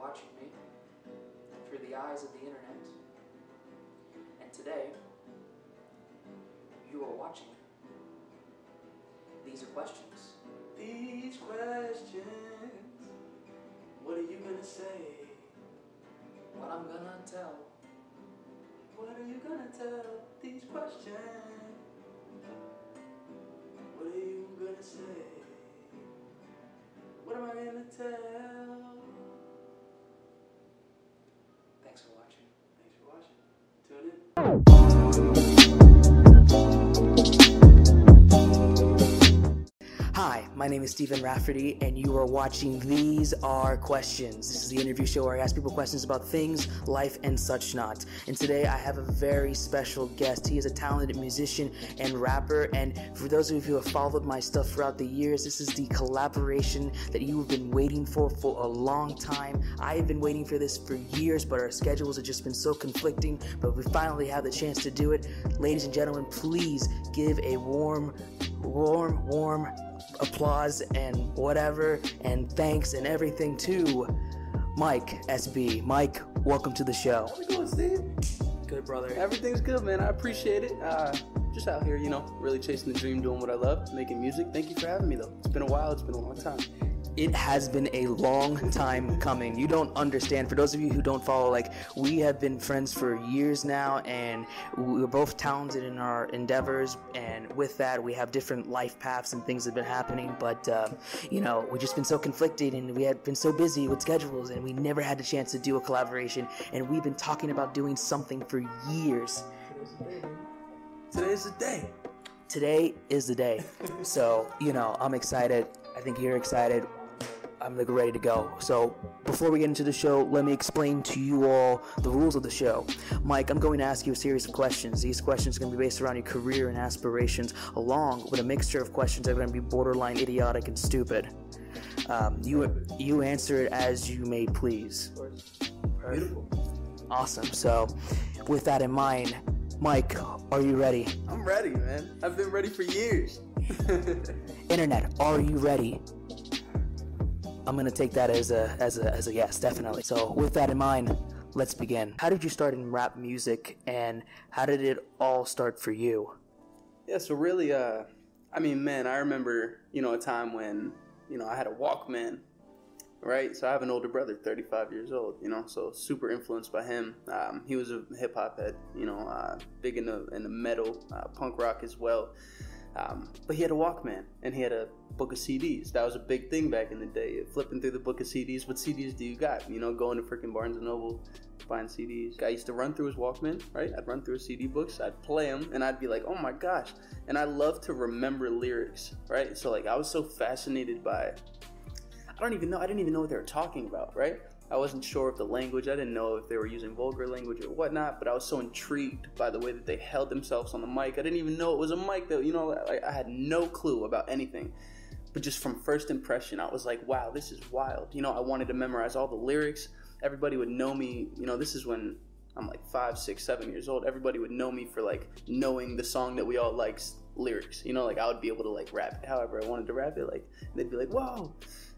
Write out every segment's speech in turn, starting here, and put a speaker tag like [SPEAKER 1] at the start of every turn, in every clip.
[SPEAKER 1] watching me through the eyes of the internet. And today, you are watching These are questions.
[SPEAKER 2] These questions, what are you gonna say?
[SPEAKER 1] What I'm gonna tell.
[SPEAKER 2] What are you gonna tell these questions?
[SPEAKER 3] Name is Stephen Rafferty, and you are watching These Are Questions. This is the interview show where I ask people questions about things, life, and such not. And today I have a very special guest. He is a talented musician and rapper, and for those of you who have followed my stuff throughout the years, this is the collaboration that you have been waiting for for a long time. I have been waiting for this for years, but our schedules have just been so conflicting, but we finally have the chance to do it. Ladies and gentlemen, please give a warm, warm, warm applause and whatever and thanks and everything to Mike SB. Mike, welcome to the show.
[SPEAKER 2] How's it going, Steve?
[SPEAKER 3] Good brother.
[SPEAKER 2] Everything's good, man. I appreciate it. Uh, just out here, you know, really chasing the dream, doing what I love, making music. Thank you for having me, though. It's been a while. It's been a long time.
[SPEAKER 3] It has been a long time coming. You don't understand. For those of you who don't follow, like we have been friends for years now, and we're both talented in our endeavors. And with that, we have different life paths and things that have been happening. But um, you know, we've just been so conflicted, and we had been so busy with schedules, and we never had the chance to do a collaboration. And we've been talking about doing something for years.
[SPEAKER 2] Today's the day.
[SPEAKER 3] Today is the day. so you know, I'm excited. I think you're excited. I'm like ready to go. So before we get into the show, let me explain to you all the rules of the show. Mike, I'm going to ask you a series of questions. These questions are going to be based around your career and aspirations, along with a mixture of questions that are going to be borderline idiotic and stupid. Um, you you answer it as you may please.
[SPEAKER 2] Beautiful.
[SPEAKER 3] Awesome. So, with that in mind, Mike, are you ready?
[SPEAKER 2] I'm ready, man. I've been ready for years.
[SPEAKER 3] Internet, are you ready? I'm gonna take that as a as a as a yes, definitely. So with that in mind, let's begin. How did you start in rap music, and how did it all start for you?
[SPEAKER 2] Yeah, so really, uh, I mean, man, I remember, you know, a time when, you know, I had a Walkman, right? So I have an older brother, 35 years old, you know, so super influenced by him. Um, he was a hip hop head, you know, uh, big in the, in the metal, uh, punk rock as well. Um, but he had a Walkman and he had a book of CDs. That was a big thing back in the day. Flipping through the book of CDs, what CDs do you got? You know, going to freaking Barnes and Noble, buying CDs. I used to run through his Walkman, right? I'd run through his CD books, I'd play them, and I'd be like, oh my gosh. And I love to remember lyrics, right? So like I was so fascinated by. I don't even know. I didn't even know what they were talking about, right? I wasn't sure of the language. I didn't know if they were using vulgar language or whatnot, but I was so intrigued by the way that they held themselves on the mic. I didn't even know it was a mic though. you know, I, I had no clue about anything. But just from first impression, I was like, wow, this is wild. You know, I wanted to memorize all the lyrics. Everybody would know me. You know, this is when I'm like five, six, seven years old. Everybody would know me for like knowing the song that we all like lyrics. You know, like I would be able to like rap it however I wanted to rap it. Like they'd be like, whoa.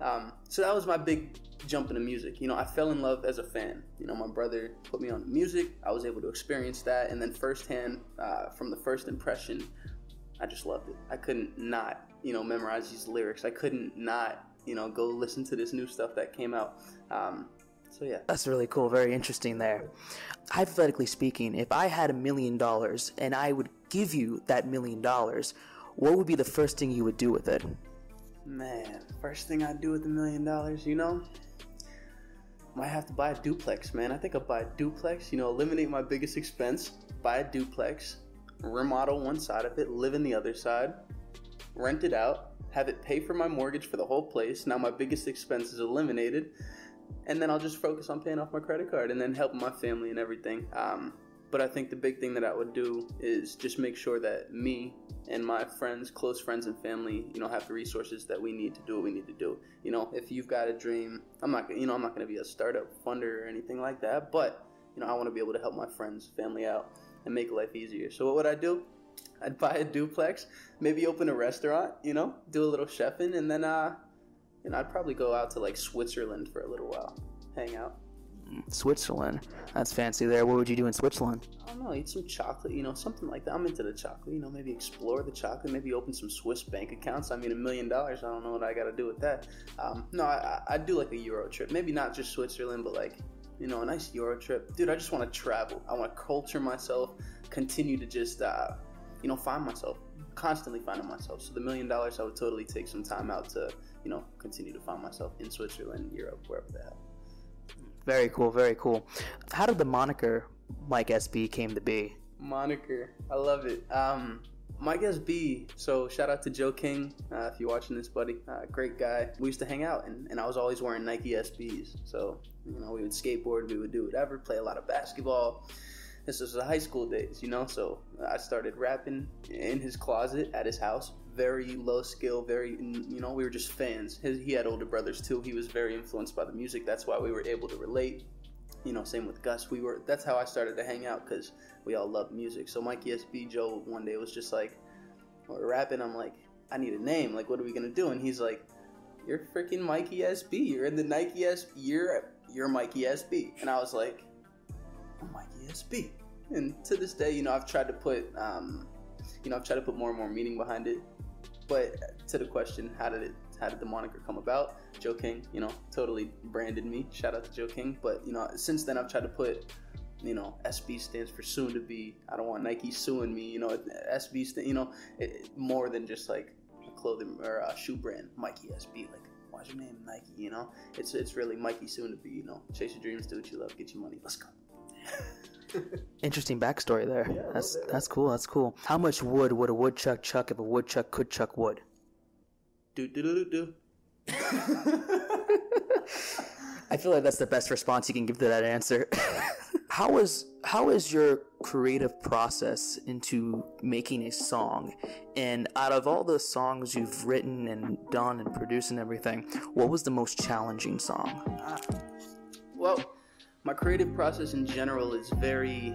[SPEAKER 2] Um, so that was my big jump into music. You know, I fell in love as a fan. You know, my brother put me on music. I was able to experience that, and then firsthand, uh, from the first impression, I just loved it. I couldn't not, you know, memorize these lyrics. I couldn't not, you know, go listen to this new stuff that came out. Um, so yeah,
[SPEAKER 3] That's really cool. Very interesting there. Hypothetically speaking, if I had a million dollars and I would give you that million dollars, what would be the first thing you would do with it?
[SPEAKER 2] Man, first thing I'd do with a million dollars, you know, might have to buy a duplex, man. I think I'll buy a duplex. You know, eliminate my biggest expense, buy a duplex, remodel one side of it, live in the other side, rent it out, have it pay for my mortgage for the whole place. Now my biggest expense is eliminated, and then I'll just focus on paying off my credit card and then helping my family and everything. Um, but I think the big thing that I would do is just make sure that me and my friends, close friends and family, you know, have the resources that we need to do what we need to do. You know, if you've got a dream, I'm not, you know, I'm not going to be a startup funder or anything like that, but you know, I want to be able to help my friends, family out and make life easier. So what would I do? I'd buy a duplex, maybe open a restaurant, you know, do a little chefing, and then, uh, you know, I'd probably go out to like Switzerland for a little while, hang out.
[SPEAKER 3] Switzerland. That's fancy there. What would you do in Switzerland?
[SPEAKER 2] I don't know, eat some chocolate, you know, something like that. I'm into the chocolate, you know, maybe explore the chocolate, maybe open some Swiss bank accounts. I mean, a million dollars, I don't know what I got to do with that. Um, no, I, I do like a Euro trip. Maybe not just Switzerland, but like, you know, a nice Euro trip. Dude, I just want to travel. I want to culture myself, continue to just, uh, you know, find myself, constantly finding myself. So the million dollars, I would totally take some time out to, you know, continue to find myself in Switzerland, Europe, wherever the hell.
[SPEAKER 3] Very cool, very cool. How did the moniker Mike SB came to be?
[SPEAKER 2] Moniker, I love it. Um, Mike SB. So shout out to Joe King uh, if you're watching this, buddy. Uh, great guy. We used to hang out, and, and I was always wearing Nike SBs. So you know, we would skateboard, we would do whatever, play a lot of basketball. This was the high school days, you know. So I started rapping in his closet at his house very low skill, very, you know, we were just fans. His, he had older brothers too. He was very influenced by the music. That's why we were able to relate. You know, same with Gus. We were, that's how I started to hang out because we all loved music. So Mikey SB Joe one day was just like, we're rapping. I'm like, I need a name. Like, what are we to do? And he's like, you're freaking Mikey SB. You're in the Nike SB. You're, you're Mikey SB. And I was like, I'm Mikey SB. And to this day, you know, I've tried to put, um, you know, I've tried to put more and more meaning behind it. But to the question, how did it? How did the moniker come about? Joe King, you know, totally branded me. Shout out to Joe King. But you know, since then I've tried to put, you know, SB stands for soon to be. I don't want Nike suing me. You know, SB stand, you know, it, more than just like a clothing or a shoe brand. Mikey SB, like why's your name Nike? You know, it's it's really Mikey soon to be. You know, chase your dreams, do what you love, get your money. Let's go.
[SPEAKER 3] Interesting backstory there.
[SPEAKER 2] Yeah,
[SPEAKER 3] that's that's cool. That's cool. How much wood would a woodchuck chuck if a woodchuck could chuck wood?
[SPEAKER 2] Do do do do do.
[SPEAKER 3] I feel like that's the best response you can give to that answer. how is how is your creative process into making a song? And out of all the songs you've written and done and produced and everything, what was the most challenging song? Ah.
[SPEAKER 2] Well, my creative process in general is very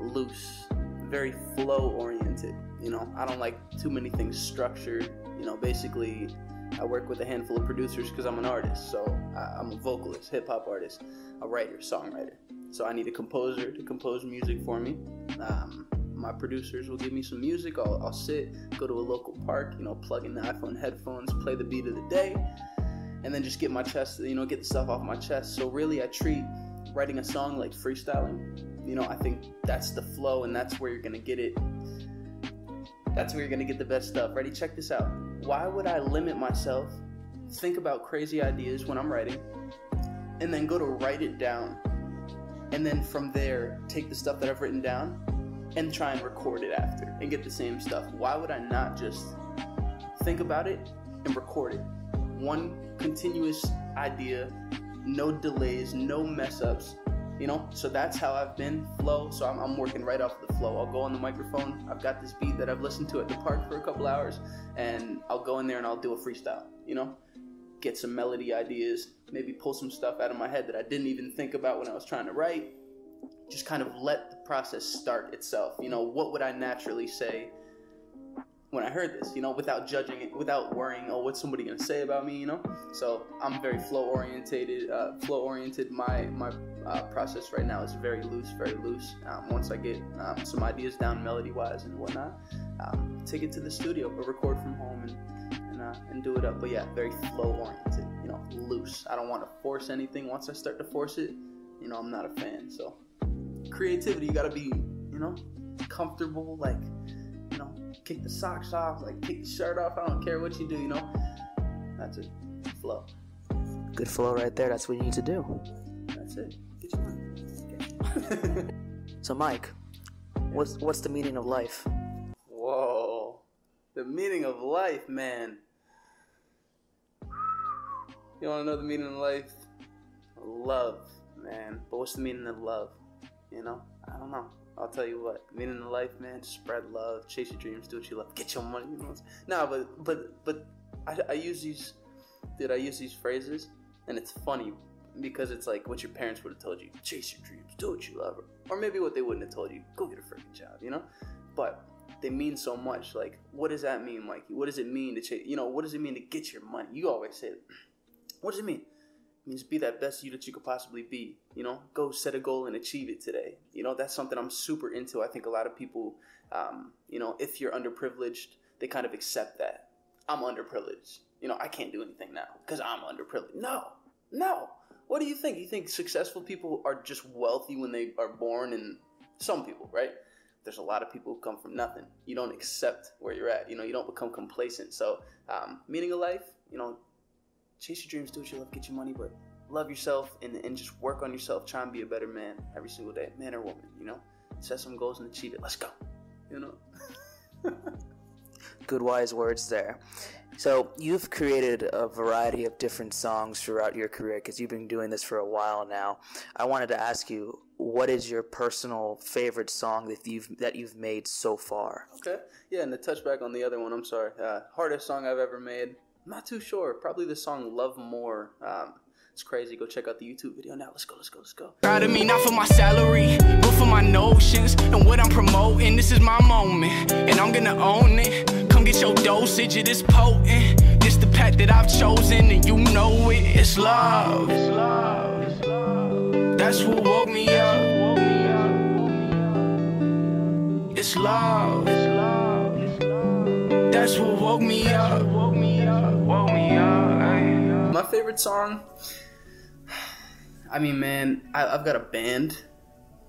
[SPEAKER 2] loose, very flow oriented. You know, I don't like too many things structured. You know, basically, I work with a handful of producers because I'm an artist. So I, I'm a vocalist, hip hop artist, a writer, songwriter. So I need a composer to compose music for me. Um, my producers will give me some music. I'll, I'll sit, go to a local park, you know, plug in the iPhone headphones, play the beat of the day, and then just get my chest, you know, get the stuff off my chest. So really, I treat writing a song like freestyling. You know, I think that's the flow, and that's where you're gonna get it. That's where you're gonna get the best stuff. Ready? Check this out. Why would I limit myself? Think about crazy ideas when I'm writing, and then go to write it down, and then from there take the stuff that I've written down and try and record it after and get the same stuff. Why would I not just think about it and record it? One continuous idea no delays, no mess ups. You know, so that's how I've been flow. So I'm, I'm, working right off the flow. I'll go on the microphone. I've got this beat that I've listened to at the park for a couple hours, and I'll go in there and I'll do a freestyle. You know, get some melody ideas, maybe pull some stuff out of my head that I didn't even think about when I was trying to write. Just kind of let the process start itself. You know, what would I naturally say when I heard this, you know, without judging it, without worrying, oh, what's somebody gonna say about me, you know? So I'm very flow orientated. Uh, flow oriented. My my uh, process right now is very loose, very loose. Um, once I get um, some ideas down, melody wise and whatnot, um, take it to the studio or record from home and and, uh, and do it up. But yeah, very flow oriented. You know, loose. I don't want to force anything. Once I start to force it, you know, I'm not a fan. So creativity, you gotta be, you know, comfortable, like kick the socks off, like kick the shirt off. I don't care what you do, you know. That's it. Flow.
[SPEAKER 3] Good flow right there. That's what you need to do.
[SPEAKER 2] That's it. Get your money. Okay.
[SPEAKER 3] so, Mike, what's what's the meaning of life?
[SPEAKER 2] Whoa, the meaning of life, man. You want to know the meaning of life? Love, man. But what's the meaning of love? You know, I don't know. I'll tell you what, meaning in life, man, spread love, chase your dreams, do what you love, get your money. You know, no, but but but I, I use these, dude. I use these phrases, and it's funny because it's like what your parents would have told you: chase your dreams, do what you love, or maybe what they wouldn't have told you: go get a freaking job. You know, but they mean so much. Like, what does that mean, Mikey? What does it mean to chase? You know, what does it mean to get your money? You always say, what does it mean? Means be that best you that you could possibly be. You know, go set a goal and achieve it today. You know, that's something I'm super into. I think a lot of people, um, you know, if you're underprivileged, they kind of accept that. I'm underprivileged. You know, I can't do anything now because I'm underprivileged. No, no. What do you think? You think successful people are just wealthy when they are born, and some people, right? There's a lot of people who come from nothing. You don't accept where you're at. You know, you don't become complacent. So, um, meaning of life, you know, chase your dreams, do what you love, get your money, but love yourself and, and just work on yourself. Try and be a better man every single day, man or woman. You know, set some goals and achieve it. Let's go. You know.
[SPEAKER 3] Good wise words there. So you've created a variety of different songs throughout your career because you've been doing this for a while now. I wanted to ask you, what is your personal favorite song that you've that you've made so far?
[SPEAKER 2] Okay. Yeah, and to touch back on the other one, I'm sorry. Uh, hardest song I've ever made. Not too sure. Probably the song "Love More." Um, it's crazy. Go check out the YouTube video now. Let's go. Let's go. Let's go.
[SPEAKER 4] Proud of me, not for my salary, but for my notions and what I'm promoting. This is my moment, and I'm gonna own it. Come get your dosage, it is potent. This the path that I've chosen, and you know it. It's love. That's what woke me up. It's love. That's what woke me up. Woke me up. Woke me up.
[SPEAKER 2] My favorite song. I mean, man, I, I've got a band.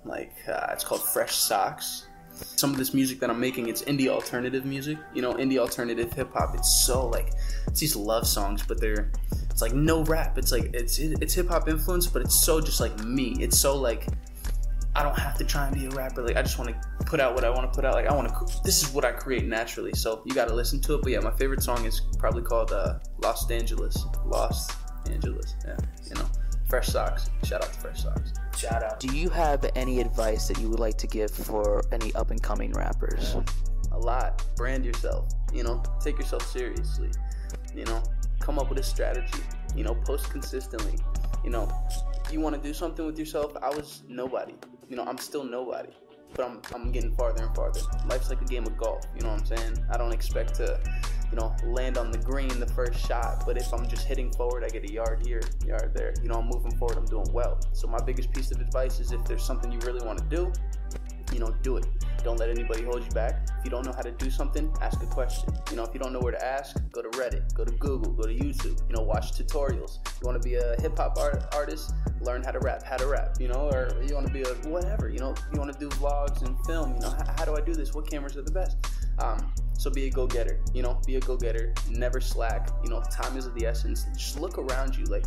[SPEAKER 2] Like uh, it's called Fresh Socks. Some of this music that I'm making, it's indie alternative music. You know, indie alternative hip hop. It's so like it's these love songs, but they're it's like no rap. It's like it's it's hip hop influence, but it's so just like me. It's so like I don't have to try and be a rapper. Like I just want to put out what I want to put out. Like I want to. This is what I create naturally. So you got to listen to it. But yeah, my favorite song is probably called uh, "Los Angeles." Los Angeles. Yeah, you know, Fresh Socks. Shout out to Fresh Socks.
[SPEAKER 3] Shout out. Do you have any advice that you would like to give for any up and coming rappers?
[SPEAKER 2] A lot. Brand yourself. You know, take yourself seriously. You know, come up with a strategy. You know, post consistently. You know, you want to do something with yourself. I was nobody. You know, I'm still nobody. But I'm, I'm getting farther and farther. Life's like a game of golf. You know what I'm saying? I don't expect to, you know, land on the green the first shot. But if I'm just hitting forward, I get a yard here, yard there. You know, I'm moving forward. I'm doing well. So my biggest piece of advice is if there's something you really want to do, you know, do it. Don't let anybody hold you back. If you don't know how to do something, ask a question. You know, if you don't know where to ask, go to Reddit, go to Google, go to YouTube. You know, watch tutorials. You want to be a hip hop art- artist, learn how to rap, how to rap. You know, or you want to be a whatever. You know, you want to do vlogs and film. You know, how, how do I do this? What cameras are the best? Um, so be a go getter. You know, be a go getter. Never slack. You know, time is of the essence. Just look around you. Like,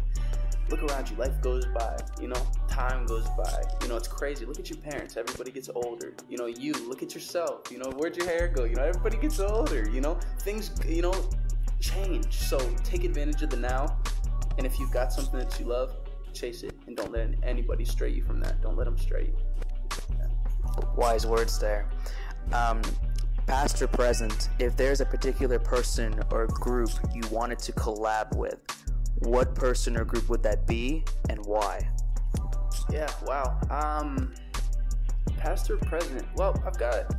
[SPEAKER 2] look around you. Life goes by. You know, time goes by. You know, it's crazy. Look at your parents. Everybody gets older. You know, you look at yourself. You know, where'd your hair go? You know, everybody gets older. You know, things. You know, change. So take advantage of the now. And if you've got something that you love, chase it, and don't let anybody stray you from that. Don't let them stray you.
[SPEAKER 3] Wise words there. Um, past or present, if there's a particular person or group you wanted to collab with, what person or group would that be and why?
[SPEAKER 2] Yeah. Wow. Um, past or present? Well, I've got.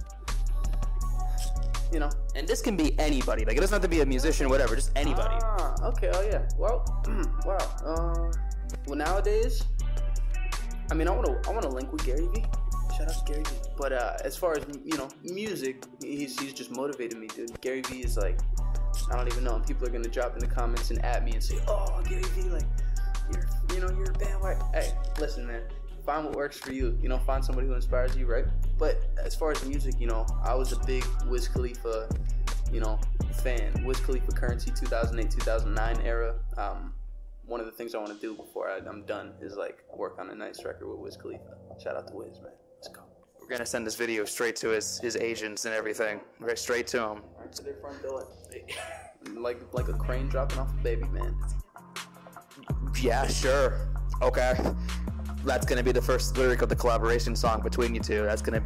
[SPEAKER 2] You know,
[SPEAKER 3] And this can be anybody. Like it doesn't have to be a musician, whatever. Just anybody.
[SPEAKER 2] Ah, okay. Oh yeah. Well, wow. Uh, well nowadays, I mean, I want to I want to link with Gary Vee. Shout out to Gary Vee. But uh, as far as you know, music, he's he's just motivated me, dude. Gary Vee is like, I don't even know. And people are gonna drop in the comments and at me and say, "Oh, Gary Vee, like, you're you know you're a band white." Hey, listen, man. Find what works for you. You know, find somebody who inspires you, right? But as far as music, you know, I was a big Wiz Khalifa, you know, fan. Wiz Khalifa Currency 2008 2009 era. Um, one of the things I want to do before I, I'm done is like work on a nice record with Wiz Khalifa. Shout out to Wiz, man.
[SPEAKER 3] We're gonna send this video straight to his his agents and everything. Right straight to him.
[SPEAKER 2] Right to their front door. like like a crane dropping off a baby, man.
[SPEAKER 3] Yeah, sure. Okay. That's gonna be the first lyric of the collaboration song between you two. That's gonna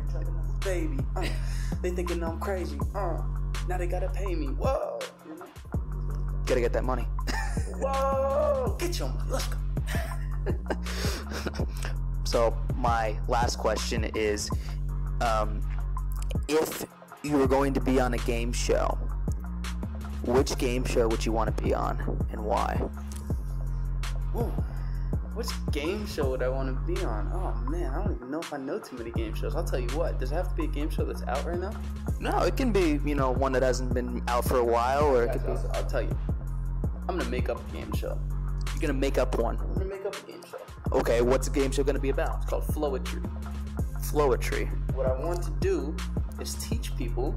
[SPEAKER 2] Baby, uh, they thinking I'm crazy. Uh, now they gotta pay me. Whoa,
[SPEAKER 3] gotta get that money.
[SPEAKER 2] whoa, get your money. Let's go.
[SPEAKER 3] So my last question is, um, if you were going to be on a game show, which game show would you want to be on and why?
[SPEAKER 2] Ooh. which game show would I want to be on? Oh man, I don't even know if I know too many game shows. I'll tell you what. Does it have to be a game show that's out right now?
[SPEAKER 3] No, it can be you know one that hasn't been out for a while, or it could be.
[SPEAKER 2] I'll, I'll tell you. I'm gonna make up a game show.
[SPEAKER 3] You're gonna make up one.
[SPEAKER 2] I'm gonna make up a game show.
[SPEAKER 3] Okay, what's the game show gonna be about?
[SPEAKER 2] It's called Flowetry.
[SPEAKER 3] Flowetry.
[SPEAKER 2] What I want to do is teach people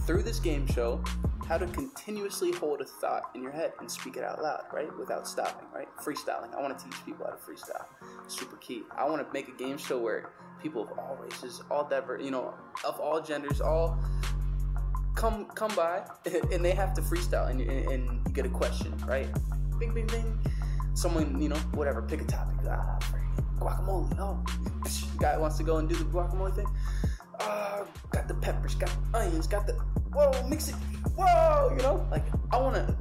[SPEAKER 2] through this game show how to continuously hold a thought in your head and speak it out loud, right? Without stopping, right? Freestyling. I want to teach people how to freestyle. Super key. I want to make a game show where people of all races, all diverse, you know, of all genders, all come come by and they have to freestyle and, and, and you get a question, right? Bing, bing, bing. Someone, you know, whatever, pick a topic. Ah, guacamole. Oh, guy wants to go and do the guacamole thing. Uh, got the peppers, got the onions, got the whoa, mix it. Whoa, you know, like I want to,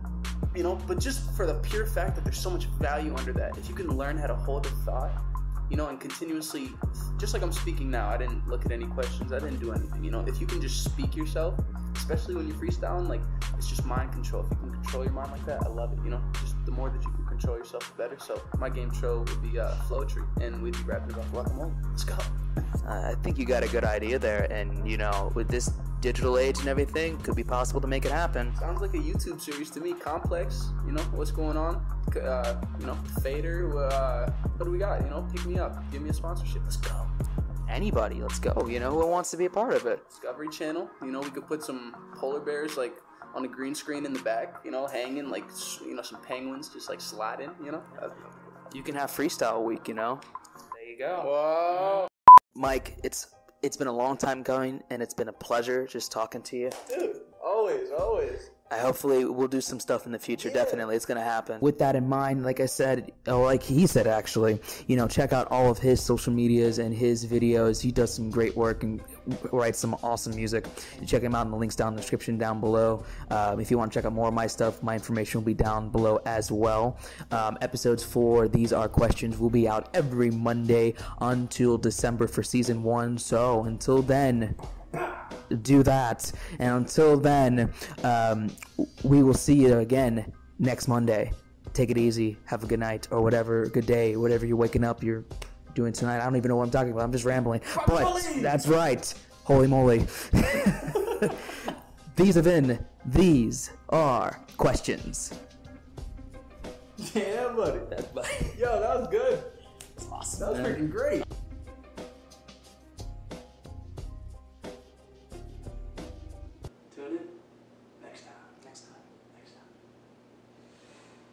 [SPEAKER 2] you know, but just for the pure fact that there's so much value under that. If you can learn how to hold a thought, you know, and continuously, just like I'm speaking now, I didn't look at any questions, I didn't do anything. You know, if you can just speak yourself, especially when you're freestyling, like it's just mind control. If you can control your mind like that, I love it. You know, the more that you can control yourself, the better. So my game show would be uh, Flowetry, and we'd be rapping about guacamole. Let's go.
[SPEAKER 3] Uh, I think you got a good idea there, and you know, with this digital age and everything, could be possible to make it happen.
[SPEAKER 2] Sounds like a YouTube series to me. Complex, you know what's going on. Uh, you know, Fader. Uh, what do we got? You know, pick me up. Give me a sponsorship. Let's go.
[SPEAKER 3] Anybody, let's go. You know, who wants to be a part of it?
[SPEAKER 2] Discovery Channel. You know, we could put some polar bears like on a green screen in the back. You know, hanging like you know some penguins just like sliding. You know. Uh,
[SPEAKER 3] you can have freestyle week. You know.
[SPEAKER 2] There you go. Whoa,
[SPEAKER 3] Mike, it's it's been a long time going, and it's been a pleasure just talking to you.
[SPEAKER 2] dude. Always, always.
[SPEAKER 3] I hopefully we'll do some stuff in the future. Definitely, it's gonna happen. With that in mind, like I said, or like he said, actually, you know, check out all of his social medias and his videos. He does some great work and writes some awesome music. You check him out in the links down in the description down below. Um, if you want to check out more of my stuff, my information will be down below as well. Um, episodes for these are questions will be out every Monday until December for season one. So until then do that. And until then, um, we will see you again next Monday. Take it easy. Have a good night or whatever. Good day. Whatever you're waking up, you're doing tonight. I don't even know what I'm talking about. I'm just rambling. But that's right. Holy moly. these have been. These are questions.
[SPEAKER 2] Yeah, buddy.
[SPEAKER 3] That's
[SPEAKER 2] Yo, that was good. That was freaking great.